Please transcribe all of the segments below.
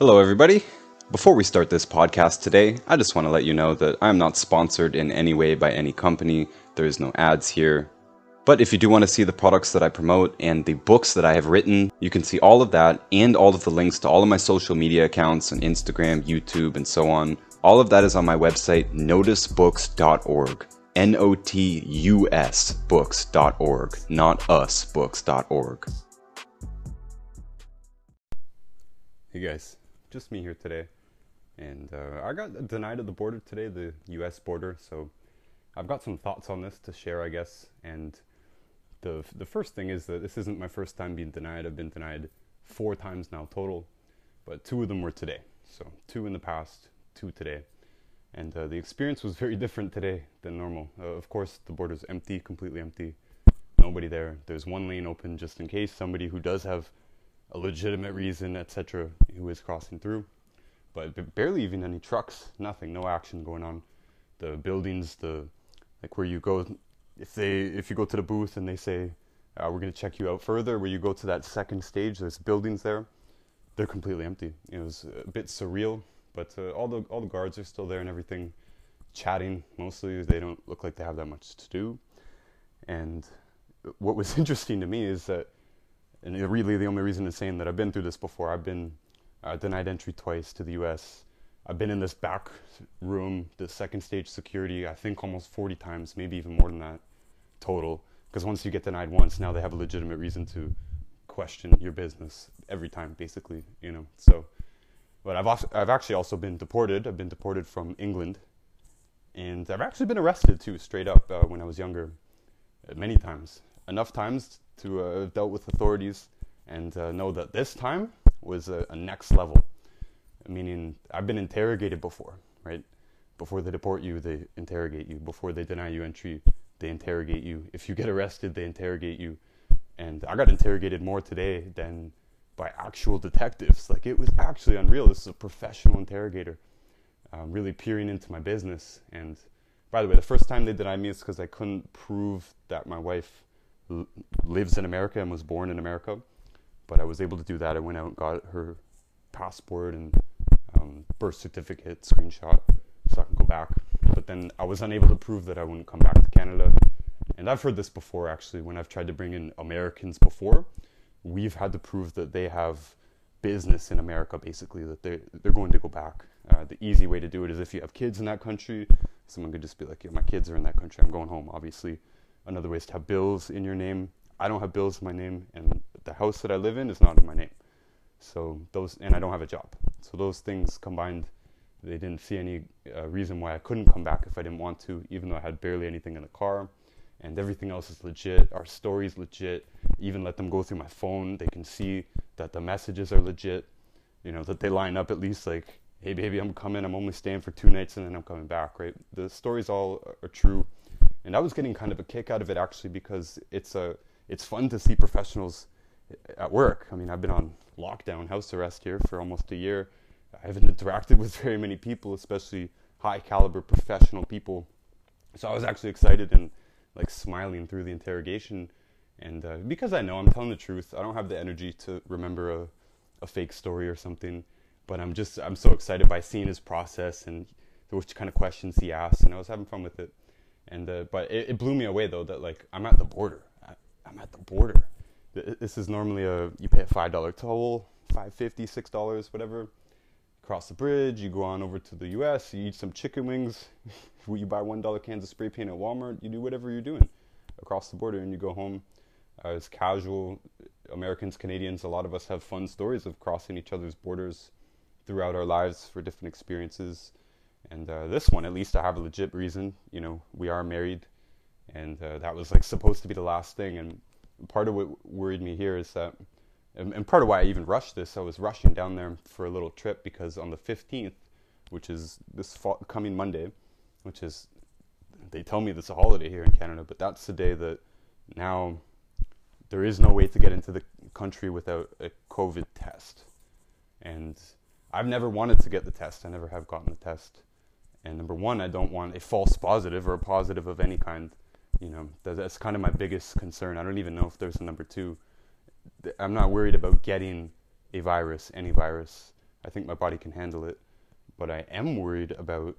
Hello, everybody. Before we start this podcast today, I just want to let you know that I'm not sponsored in any way by any company. There is no ads here. But if you do want to see the products that I promote and the books that I have written, you can see all of that and all of the links to all of my social media accounts and Instagram, YouTube, and so on. All of that is on my website, notusbooks.org. N O T U S books.org, not usbooks.org. Hey guys, just me here today. And uh, I got denied at the border today, the US border, so I've got some thoughts on this to share, I guess. And the, the first thing is that this isn't my first time being denied. I've been denied four times now total, but two of them were today. So two in the past, two today. And uh, the experience was very different today than normal. Uh, of course, the border's empty, completely empty. Nobody there. There's one lane open just in case somebody who does have a legitimate reason, etc., who is crossing through. But barely even any trucks, nothing, no action going on. The buildings, the like where you go, if they if you go to the booth and they say uh, we're going to check you out further, where you go to that second stage, there's buildings there, they're completely empty. It was a bit surreal, but uh, all the all the guards are still there and everything, chatting mostly. They don't look like they have that much to do, and what was interesting to me is that and really the only reason is saying that I've been through this before. I've been uh, denied entry twice to the U.S. I've been in this back room, the second stage security, I think almost 40 times, maybe even more than that total. Because once you get denied once, now they have a legitimate reason to question your business every time, basically, you know. So, but I've also, I've actually also been deported. I've been deported from England, and I've actually been arrested too, straight up, uh, when I was younger, uh, many times. Enough times to uh, have dealt with authorities and uh, know that this time was a, a, next level. Meaning, I've been interrogated before, right? Before they deport you, they interrogate you. Before they deny you entry, they interrogate you. If you get arrested, they interrogate you. And I got interrogated more today than by actual detectives. Like, it was actually unreal. This is a professional interrogator um, really peering into my business. And by the way, the first time they denied me is because I couldn't prove that my wife lives in America and was born in America. But I was able to do that. I went out and got her passport and um, birth certificate screenshot so I can go back. But then I was unable to prove that I wouldn't come back to Canada. And I've heard this before actually when I've tried to bring in Americans before. We've had to prove that they have business in America basically, that they're, they're going to go back. Uh, the easy way to do it is if you have kids in that country, someone could just be like, yeah, my kids are in that country, I'm going home, obviously. Another way is to have bills in your name. I don't have bills in my name, and the house that I live in is not in my name. So those, and I don't have a job. So those things combined, they didn't see any uh, reason why I couldn't come back if I didn't want to, even though I had barely anything in the car, and everything else is legit. Our story's legit. Even let them go through my phone, they can see that the messages are legit. You know that they line up at least like, hey baby, I'm coming. I'm only staying for two nights and then I'm coming back. Right? The stories all are true and I was getting kind of a kick out of it actually because it's a it's fun to see professionals at work. I mean, I've been on lockdown, house arrest here for almost a year. I haven't interacted with very many people, especially high caliber professional people. So I was actually excited and like smiling through the interrogation. And uh, because I know I'm telling the truth, I don't have the energy to remember a, a fake story or something. But I'm just I'm so excited by seeing his process and which kind of questions he asks. and I was having fun with it. And but it, it, blew me away though that like I'm at the border. I, I'm at the border. This is normally a you pay a five dollar toll, five fifty, six dollars, whatever. Cross the bridge, you go on over to the U.S. You eat some chicken wings. you buy one dollar cans of spray paint at Walmart. You do whatever you're doing across the border, and you go home. Uh, it's casual. Americans, Canadians, a lot of us have fun stories of crossing each other's borders throughout our lives for different experiences. And uh, this one, at least, I have a legit reason. You know, we are married, and uh, that was like supposed to be the last thing. And part of what worried me here is that, and, and part of why I even rushed this, I was rushing down there for a little trip because on the 15th, which is this fall, coming Monday, which is they tell me it's a holiday here in Canada, but that's the day that now there is no way to get into the country without a COVID test. And I've never wanted to get the test. I never have gotten the test. And number one, I don't want a false positive or a positive of any kind. You know, that's kind of my biggest concern. I don't even know if there's a number two. I'm not worried about getting a virus, any virus. I think my body can handle it. But I am worried about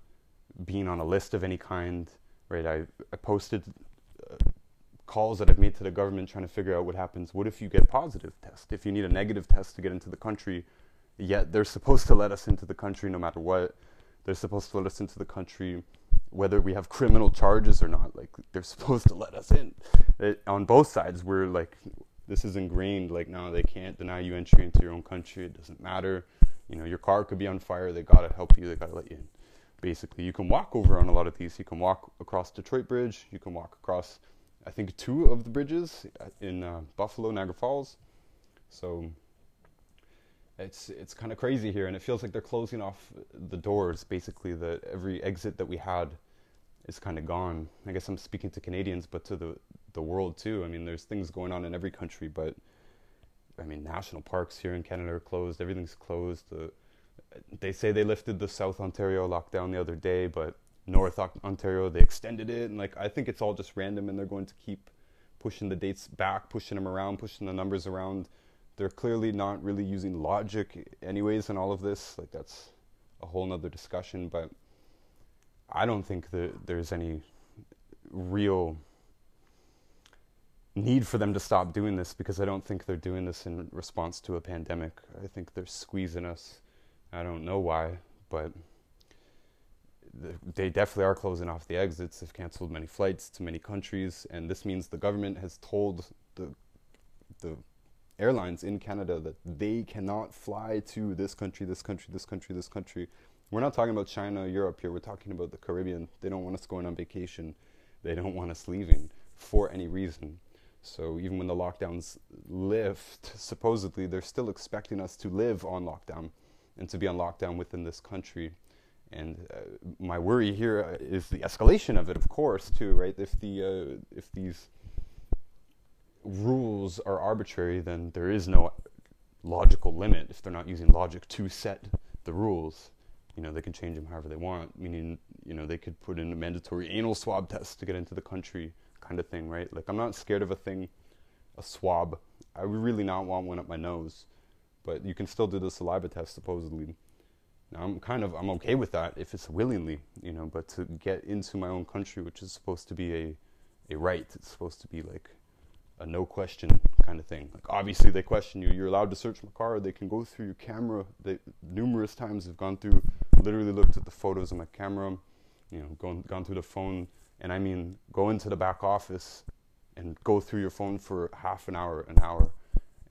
being on a list of any kind, right? I, I posted uh, calls that I've made to the government trying to figure out what happens. What if you get a positive test? If you need a negative test to get into the country, yet they're supposed to let us into the country no matter what. They're supposed to let us into the country whether we have criminal charges or not. Like they're supposed to let us in. It, on both sides, we're like, this is ingrained. Like no, they can't deny you entry into your own country. It doesn't matter. You know, your car could be on fire. They gotta help you. They gotta let you in. Basically, you can walk over on a lot of these. You can walk across Detroit Bridge. You can walk across, I think, two of the bridges in uh, Buffalo, Niagara Falls. So it's it's kind of crazy here, and it feels like they're closing off the doors. Basically, that every exit that we had is kind of gone. I guess I'm speaking to Canadians, but to the the world too. I mean, there's things going on in every country, but I mean, national parks here in Canada are closed. Everything's closed. The, they say they lifted the South Ontario lockdown the other day, but North Ontario they extended it, and like I think it's all just random, and they're going to keep pushing the dates back, pushing them around, pushing the numbers around they're clearly not really using logic anyways in all of this. Like that's a whole nother discussion but i don't think that there's any real need for them to stop doing this because i don't think they're doing this in response to a pandemic. I think they're squeezing us. I don't know why but they definitely are closing off the exits. They've canceled many flights to many countries and this means the government has told the the airlines in Canada that they cannot fly to this country, this country, this country, this country. We're not talking about China, Europe here. We're talking about the Caribbean. They don't want us going on vacation. They don't want us leaving for any reason. So even when the lockdowns lift, supposedly they're still expecting us to live on lockdown and to be on lockdown within this country. And uh, my worry here is the escalation of it, of course, too, right? If the uh, if these rules are arbitrary, then there is no logical limit if they're not using logic to set the rules. You know, they can change them however they want, meaning, you know, they could put in a mandatory anal swab test to get into the country kind of thing, right? Like, I'm not scared of a thing, a swab. I really not want one up my nose, but you can still do the saliva test, supposedly. Now, I'm kind of, I'm okay with that if it's willingly, you know, but to get into my own country, which is supposed to be a, a right, it's supposed to be like a no question kind of thing. Like obviously they question you. You're allowed to search my car. They can go through your camera. They numerous times have gone through, literally looked at the photos of my camera, you know, gone gone through the phone. And I mean, go into the back office and go through your phone for half an hour, an hour.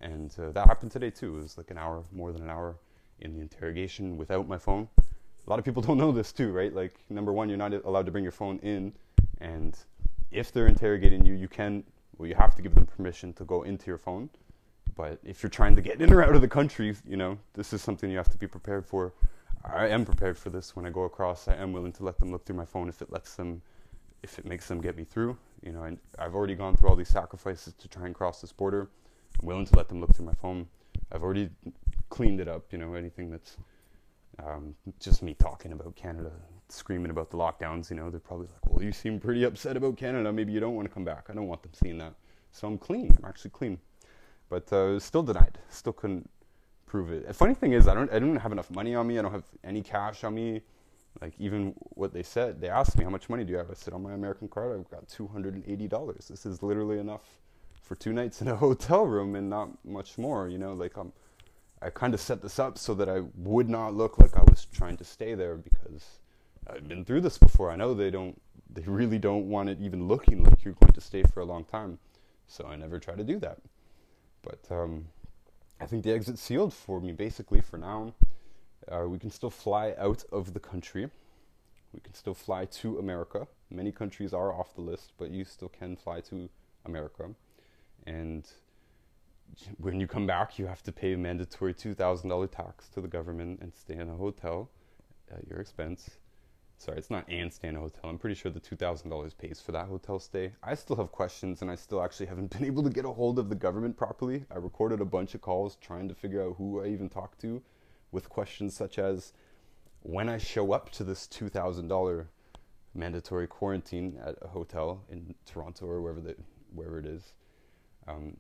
And uh, that happened today too. It was like an hour, more than an hour in the interrogation without my phone. A lot of people don't know this too, right? Like number one, you're not allowed to bring your phone in, and if they're interrogating you, you can well, you have to give them permission to go into your phone. But if you're trying to get in or out of the country, you know, this is something you have to be prepared for. I am prepared for this when I go across. I am willing to let them look through my phone if it lets them, if it makes them get me through. You know, and I've already gone through all these sacrifices to try and cross this border. I'm willing to let them look through my phone. I've already cleaned it up. You know, anything that's um, just me talking about Canada screaming about the lockdowns, you know, they're probably like, well, you seem pretty upset about Canada. Maybe you don't want to come back. I don't want them seeing that. So I'm clean. I'm actually clean. But uh, still denied. Still couldn't prove it. The funny thing is, I don't, I don't have enough money on me. I don't have any cash on me. Like even what they said, they asked me, how much money do you have? I said, on my American card, I've got $280. This is literally enough for two nights in a hotel room and not much more, you know, like I'm, I kind of set this up so that I would not look like I was trying to stay there because I've been through this before. I know they don't, they really don't want it even looking like you're going to stay for a long time. So I never try to do that. But um, I think the exit's sealed for me basically for now. Uh, we can still fly out of the country. We can still fly to America. Many countries are off the list, but you still can fly to America. And when you come back, you have to pay a mandatory $2,000 tax to the government and stay in a hotel at your expense. Sorry, it's not and stay in a hotel. I'm pretty sure the $2,000 pays for that hotel stay. I still have questions and I still actually haven't been able to get a hold of the government properly. I recorded a bunch of calls trying to figure out who I even talked to with questions such as when I show up to this $2,000 mandatory quarantine at a hotel in Toronto or wherever, the, wherever it is, um,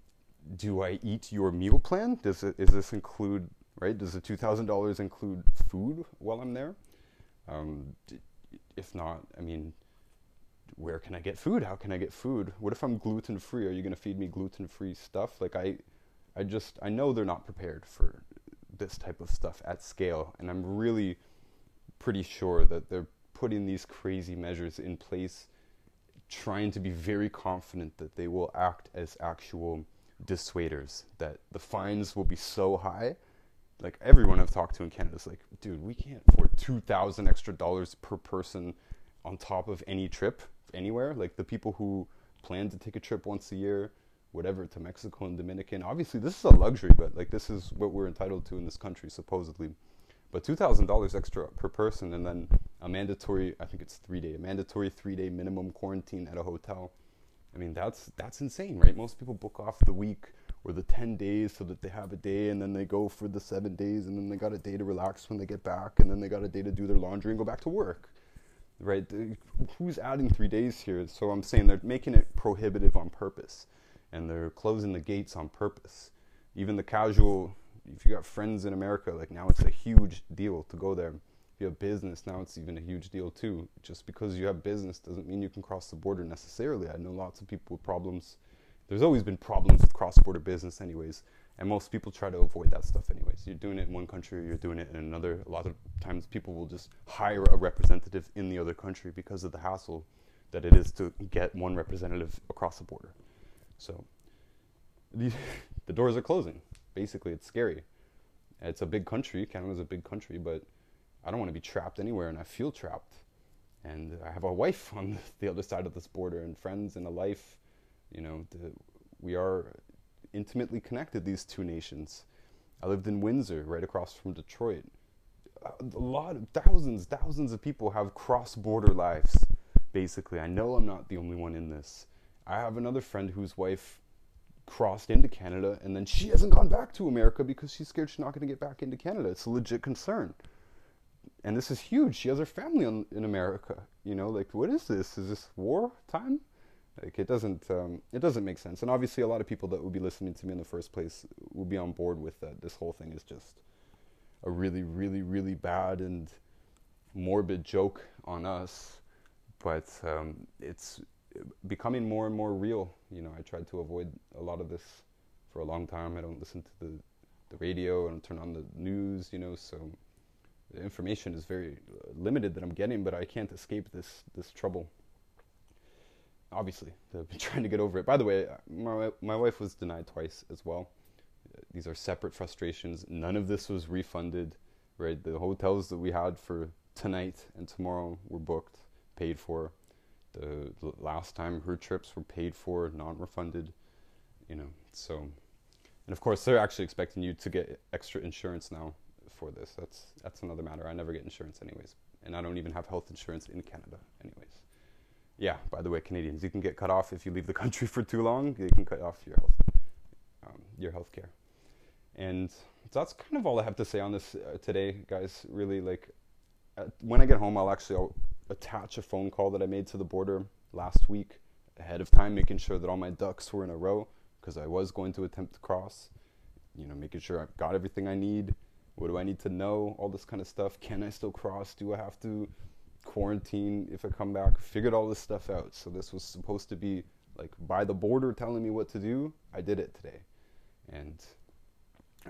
do I eat your meal plan? Does it, does this include right? Does the $2,000 include food while I'm there? Um, if not, I mean, where can I get food? How can I get food? What if I'm gluten free? Are you going to feed me gluten free stuff? Like I, I just I know they're not prepared for this type of stuff at scale, and I'm really pretty sure that they're putting these crazy measures in place, trying to be very confident that they will act as actual dissuaders. That the fines will be so high. Like everyone I've talked to in Canada is like, dude, we can't afford two thousand extra dollars per person on top of any trip anywhere. Like the people who plan to take a trip once a year, whatever, to Mexico and Dominican. Obviously, this is a luxury, but like this is what we're entitled to in this country, supposedly. But two thousand dollars extra per person, and then a mandatory, I think it's three day, a mandatory three day minimum quarantine at a hotel. I mean, that's that's insane, right? Most people book off the week or the 10 days so that they have a day and then they go for the seven days and then they got a day to relax when they get back and then they got a day to do their laundry and go back to work right? Who's adding three days here? So I'm saying they're making it prohibitive on purpose, and they're closing the gates on purpose. Even the casual, if you got friends in America, like now it's a huge deal to go there. If you have business, now it's even a huge deal too. Just because you have business doesn't mean you can cross the border necessarily. I know lots of people with problems. There's always been problems with cross-border business, anyways. And most people try to avoid that stuff anyways. You're doing it in one country, you're doing it in another. A lot of times people will just hire a representative in the other country because of the hassle that it is to get one representative across the border. So the, the doors are closing. Basically, it's scary. It's a big country. Canada's a big country, but I don't want to be trapped anywhere, and I feel trapped. And I have a wife on the other side of this border, and friends and a life. You know, the, we are intimately connected, these two nations. I lived in Windsor, right across from Detroit. A lot of thousands, thousands of people have cross border lives, basically. I know I'm not the only one in this. I have another friend whose wife crossed into Canada and then she hasn't gone back to America because she's scared she's not going to get back into Canada. It's a legit concern. And this is huge. She has her family on, in America. You know, like, what is this? Is this war time? Like it doesn't um, it doesn't make sense. And obviously, a lot of people that would be listening to me in the first place will be on board with that. This whole thing is just a really, really, really bad and morbid joke on us, but um, it's becoming more and more real. You know, I tried to avoid a lot of this for a long time. I don't listen to the the radio. I don't turn on the news. You know, so the information is very limited that I'm getting, but I can't escape this this trouble obviously, they've been trying to get over it. By the way, my, my wife was denied twice as well. These are separate frustrations. None of this was refunded, right? The hotels that we had for tonight and tomorrow were booked, paid for. The, the last time her trips were paid for, non refunded, you know. So, and of course, they're actually expecting you to get extra insurance now for this. That's, that's another matter. I never get insurance, anyways. And I don't even have health insurance in Canada, anyways yeah, by the way, Canadians, you can get cut off if you leave the country for too long. You can cut off your health, um, your health care. And that's kind of all I have to say on this uh, today, guys. Really, like, when I get home, I'll actually I'll attach a phone call that I made to the border last week ahead of time, making sure that all my ducks were in a row because I was going to attempt to cross. You know, making sure I've got everything I need. What do I need to know? All this kind of stuff. Can I still cross? Do I have to quarantine if I come back. Figured all this stuff out. So this was supposed to be like by the border telling me what to do. I did it today, and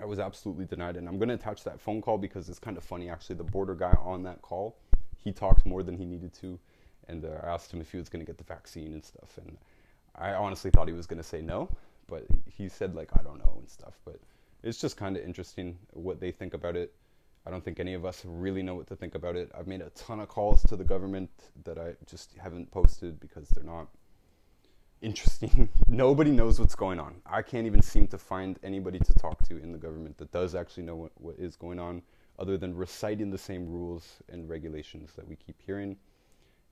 I was absolutely denied. And I'm going to attach that phone call because it's kind of funny actually. The border guy on that call, he talked more than he needed to, and uh, I asked him if he was going to get the vaccine and stuff. And I honestly thought he was going to say no, but he said like I don't know and stuff. But it's just kind of interesting what they think about it. I don't think any of us really know what to think about it. I've made a ton of calls to the government that I just haven't posted because they're not interesting. Nobody knows what's going on. I can't even seem to find anybody to talk to in the government that does actually know what, what is going on other than reciting the same rules and regulations that we keep hearing.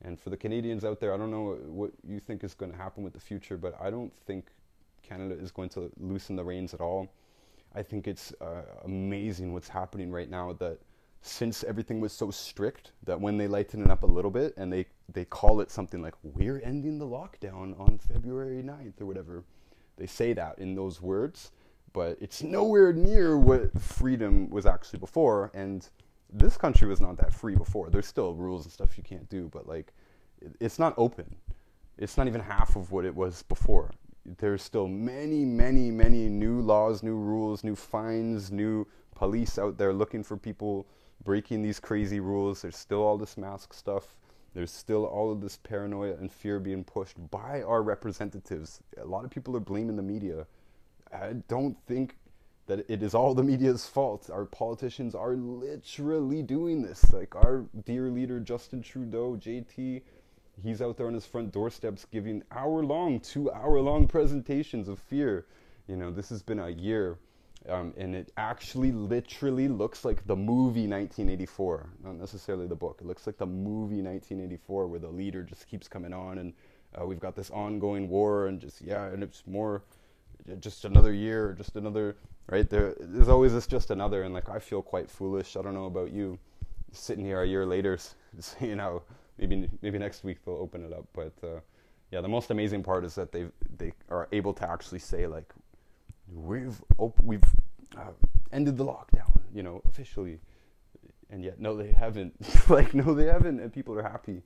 And for the Canadians out there, I don't know what you think is going to happen with the future, but I don't think Canada is going to loosen the reins at all. I think it's uh, amazing what's happening right now that since everything was so strict that when they lighten it up a little bit and they, they call it something like we're ending the lockdown on February 9th or whatever, they say that in those words, but it's nowhere near what freedom was actually before. And this country was not that free before. There's still rules and stuff you can't do, but like, it's not open. It's not even half of what it was before. There's still many, many, many new laws, new rules, new fines, new police out there looking for people breaking these crazy rules. There's still all this mask stuff. There's still all of this paranoia and fear being pushed by our representatives. A lot of people are blaming the media. I don't think that it is all the media's fault. Our politicians are literally doing this. Like our dear leader Justin Trudeau, JT, he's out there on his front doorsteps giving hour long, two hour long presentations of fear. You know, this has been a year um, and it actually literally looks like the movie 1984, not necessarily the book. It looks like the movie 1984 where the leader just keeps coming on and uh, we've got this ongoing war and just, yeah, and it's more just another year, just another, right? There, there's always this just another. And like, I feel quite foolish. I don't know about you sitting here a year later saying how maybe, maybe next week they'll open it up. But, uh, yeah, the most amazing part is that they they are able to actually say like we've op- we've uh, ended the lockdown, you know, officially, and yet no, they haven't. like no, they haven't, and people are happy.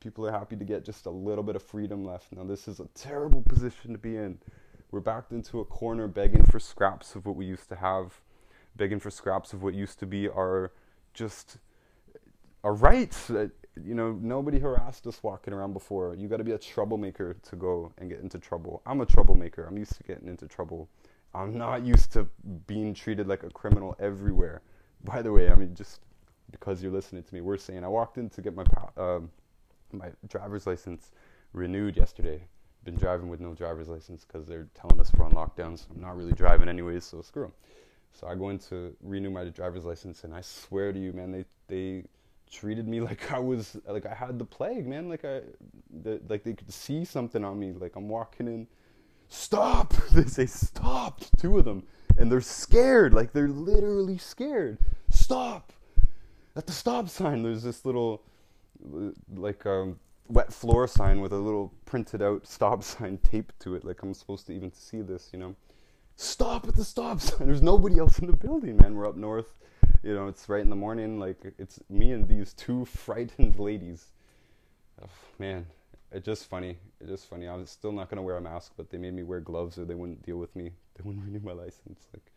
People are happy to get just a little bit of freedom left. Now this is a terrible position to be in. We're backed into a corner, begging for scraps of what we used to have, begging for scraps of what used to be our just our rights. Uh, you know, nobody harassed us walking around before. You got to be a troublemaker to go and get into trouble. I'm a troublemaker. I'm used to getting into trouble. I'm not used to being treated like a criminal everywhere. By the way, I mean just because you're listening to me, we're saying I walked in to get my um, my driver's license renewed yesterday. Been driving with no driver's license because they're telling us we're on lockdowns. I'm not really driving anyways, so screw them. So I go in to renew my driver's license, and I swear to you, man, they they treated me like I was like I had the plague, man. Like I, the, like they could see something on me. Like I'm walking in stop. They say, stop. Two of them. And they're scared. Like, they're literally scared. Stop. At the stop sign, there's this little, like, um, wet floor sign with a little printed out stop sign taped to it. Like, I'm supposed to even see this, you know. Stop at the stop sign. There's nobody else in the building, man. We're up north. You know, it's right in the morning. Like, it's me and these two frightened ladies. Oh, man, it's just funny. It's just funny. I was still not gonna wear a mask, but they made me wear gloves, or they wouldn't deal with me. They wouldn't renew my license. Like,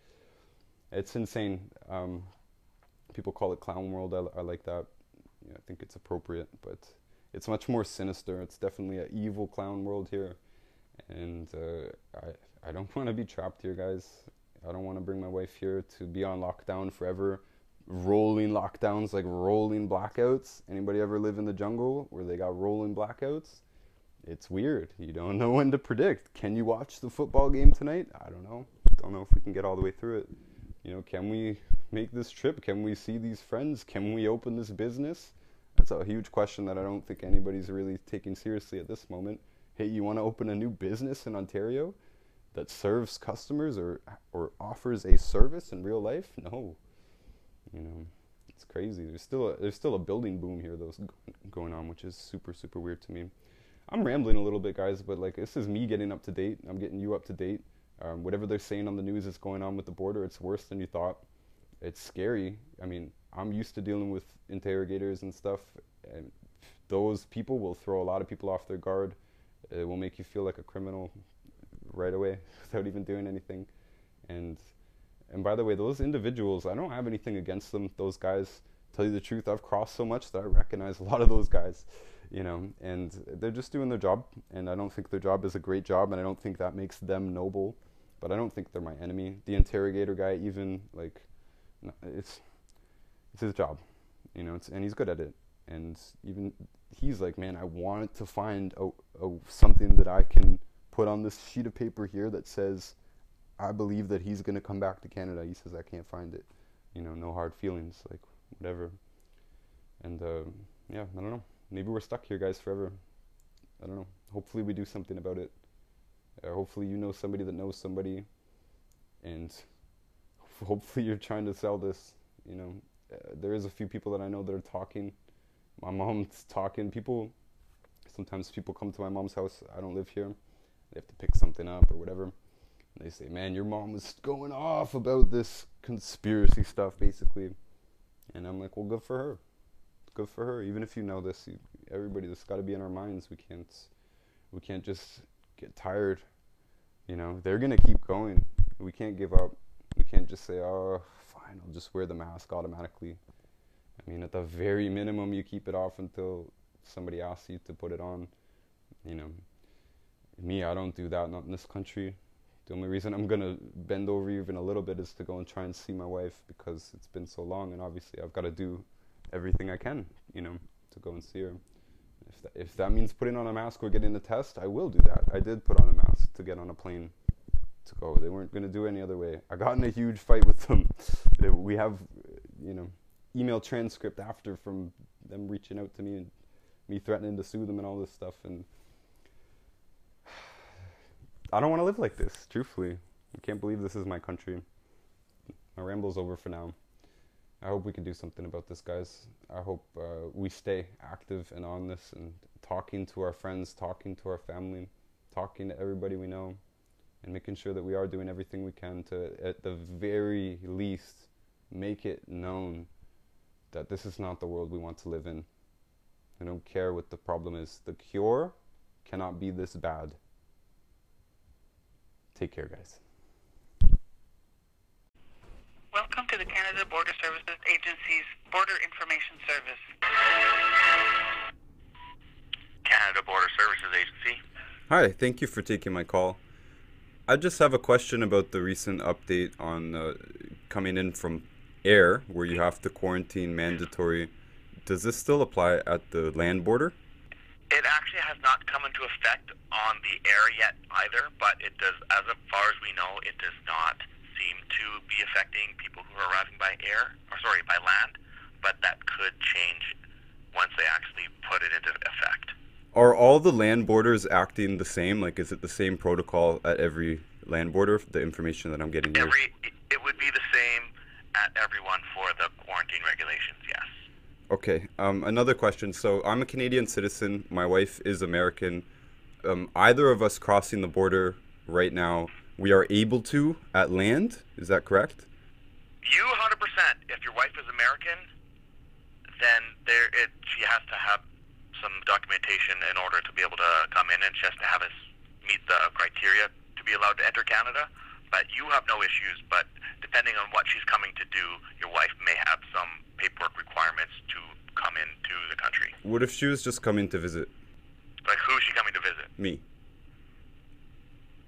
it's insane. Um, people call it clown world. I, I like that. Yeah, I think it's appropriate, but it's much more sinister. It's definitely an evil clown world here, and uh, I I don't want to be trapped here, guys. I don't want to bring my wife here to be on lockdown forever rolling lockdowns like rolling blackouts anybody ever live in the jungle where they got rolling blackouts it's weird. You don't know when to predict. Can you watch the football game tonight? I don't know. Don't know if we can get all the way through it. You know, can we make this trip? Can we see these friends? Can we open this business? That's a huge question that I don't think anybody's really taking seriously at this moment. Hey, you want to open a new business in Ontario that serves customers or or offers a service in real life? No. You know, it's crazy. There's still a, there's still a building boom here though going on, which is super super weird to me. I'm rambling a little bit, guys, but like this is me getting up to date. I'm getting you up to date. Um, whatever they're saying on the news is going on with the border. It's worse than you thought. It's scary. I mean, I'm used to dealing with interrogators and stuff, and those people will throw a lot of people off their guard. It will make you feel like a criminal right away without even doing anything. And and by the way, those individuals, I don't have anything against them. Those guys, tell you the truth, I've crossed so much that I recognize a lot of those guys you know, and they're just doing their job. And I don't think their job is a great job, and I don't think that makes them noble. But I don't think they're my enemy. The interrogator guy, even like, it's it's his job, you know, and he's good at it. And even he's like, man, I want to find a, a something that I can put on this sheet of paper here that says, I believe that he's gonna come back to Canada. He says I can't find it, you know, no hard feelings, like whatever. And uh, yeah, I don't know maybe we're stuck here, guys, forever. I don't know. Hopefully, we do something about it. Uh, hopefully, you know somebody that knows somebody, and hopefully, you're trying to sell this. You know, uh, there is a few people that I know that are talking. My mom's talking. People, sometimes people come to my mom's house. I don't live here. They have to pick something up or whatever. They say, "Man, your mom was going off about this conspiracy stuff, basically," and I'm like, "Well, good for her. Good for her. Even if you know this, you, everybody, this got to be in our minds. We can't, we can't just get tired. You know, they're gonna keep going. We can't give up. We can't just say, "Oh, fine, I'll just wear the mask automatically." I mean, at the very minimum, you keep it off until somebody asks you to put it on. You know, me, I don't do that. Not in this country. The only reason I'm gonna bend over even a little bit is to go and try and see my wife because it's been so long, and obviously I've got to do everything I can, you know, to go and see her. If that, if that means putting on a mask or getting a test, I will do that. I did put on a mask to get on a plane to go. They weren't going to do it any other way. I got in a huge fight with them. we have, you know, email transcript after from them reaching out to me and me threatening to sue them and all this stuff. And I don't want to live like this, truthfully. I can't believe this is my country. My ramble's over for now. I hope we can do something about this, guys. I hope uh, we stay active and on this and talking to our friends, talking to our family, talking to everybody we know, and making sure that we are doing everything we can to, at the very least, make it known that this is not the world we want to live in. I don't care what the problem is. The cure cannot be this bad. Take care, guys. Welcome to the Canada Border Services Agency's Border Information Service. Canada Border Services Agency. Hi, thank you for taking my call. I just have a question about the recent update on uh, coming in from air, where you have to quarantine mandatory. Does this still apply at the land border? It actually has not come into effect on the air yet either, but it does, as far as we know, it does not seem to be affecting people who are arriving by air, or sorry, by land, but that could change once they actually put it into effect. Are all the land borders acting the same? Like, is it the same protocol at every land border? The information that I'm getting here. Every it would be the same at everyone for the quarantine regulations. Yes. Okay. Um, another question. So I'm a Canadian citizen. My wife is American. Um, either of us crossing the border right now, we are able to at land. Is that correct? You 100%. If your wife is American, then there it she has to have some documentation in order to be able to come in, and she has to have us meet the criteria to be allowed to enter Canada. But you have no issues. But depending on what she's coming to do, your wife may have some paperwork requirements to come into the country. What if she was just coming to visit? Like who is she coming to visit? Me.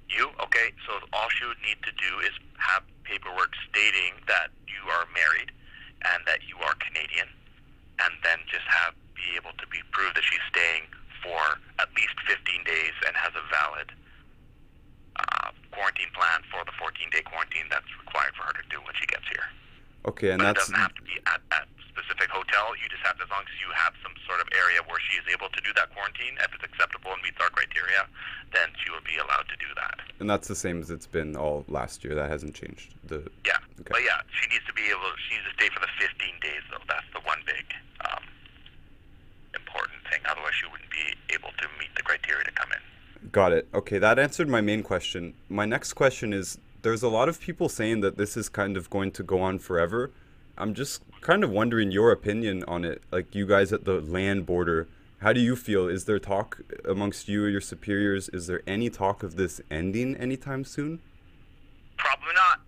You? Okay, so all she would need to do is have paperwork stating that you are married and that you are Canadian, and then just have be able to be proved that she's staying for at least 15 days and has a valid uh, quarantine plan for the 14-day quarantine that's required for her to do when she gets here. Okay, and but that's it doesn't have to be at that specific hotel. You just have as long as you have some sort of area where she is able to do that quarantine, if it's acceptable and meets our criteria, then she will be allowed to do that. and that's the same as it's been all last year. That hasn't changed. The Yeah, Okay. but yeah, she needs to be able. She needs to stay for the 15 days, though. That's the one big um, important thing. Otherwise, she wouldn't be able to meet the criteria to come in. Got it. Okay, that answered my main question. My next question is there's a lot of people saying that this is kind of going to go on forever. I'm just kind of wondering your opinion on it. Like you guys at the land border, how do you feel? Is there talk amongst you or your superiors? Is there any talk of this ending anytime soon? Probably not.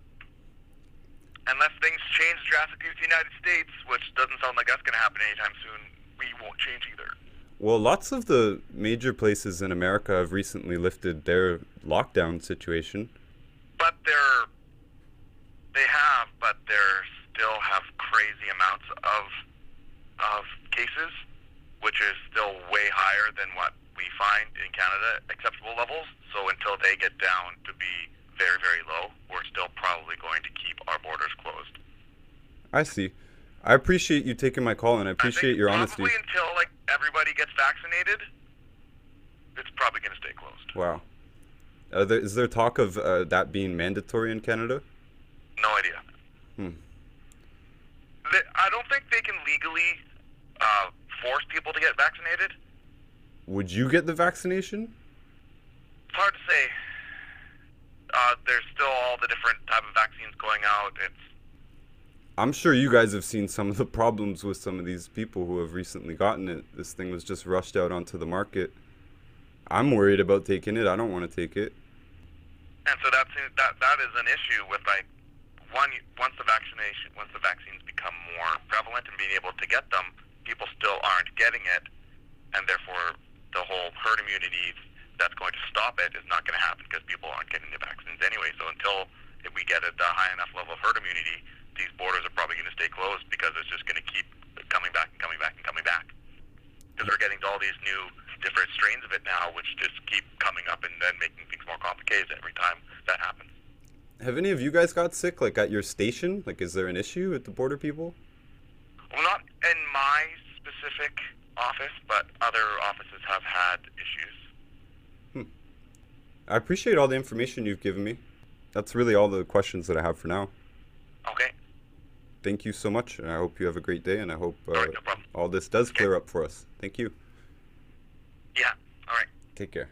Unless things change drastically with the United States, which doesn't sound like that's going to happen anytime soon, we won't change either. Well, lots of the major places in America have recently lifted their lockdown situation. But they're they have, but they're still have crazy amounts of of cases, which is still way higher than what we find in Canada acceptable levels. So until they get down to be very very low, we're still probably going to keep our borders closed. I see. I appreciate you taking my call and I I appreciate think your honesty. Probably until like everybody gets vaccinated, it's probably going to stay closed. Wow. There, is there talk of uh, that being mandatory in Canada? No idea. Hmm. They, I don't think they can legally uh, force people to get vaccinated. Would you get the vaccination? It's hard to say. Uh, there's still all the different type of vaccines going out. It's I'm sure you guys have seen some of the problems with some of these people who have recently gotten it. This thing was just rushed out onto the market. I'm worried about taking it. I don't want to take it. and so that's that that is an issue with like one once the vaccination once the vaccines become more prevalent and being able to get them, people still aren't getting it, and therefore the whole herd immunity that's going to stop it is not going to happen because people aren't getting the vaccines anyway. So until we get at a high enough level of herd immunity, these borders are probably going to stay closed because it's just going to keep coming back and coming back and coming back. Because we're getting all these new different strains of it now, which just keep coming up and then making things more complicated every time that happens. Have any of you guys got sick, like at your station? Like, is there an issue with the border people? Well, not in my specific office, but other offices have had issues. I appreciate all the information you've given me. That's really all the questions that I have for now. Okay. Thank you so much, and I hope you have a great day, and I hope uh, All right, no all this does Okay. clear up for us. Thank you. Yeah. All right. Take care.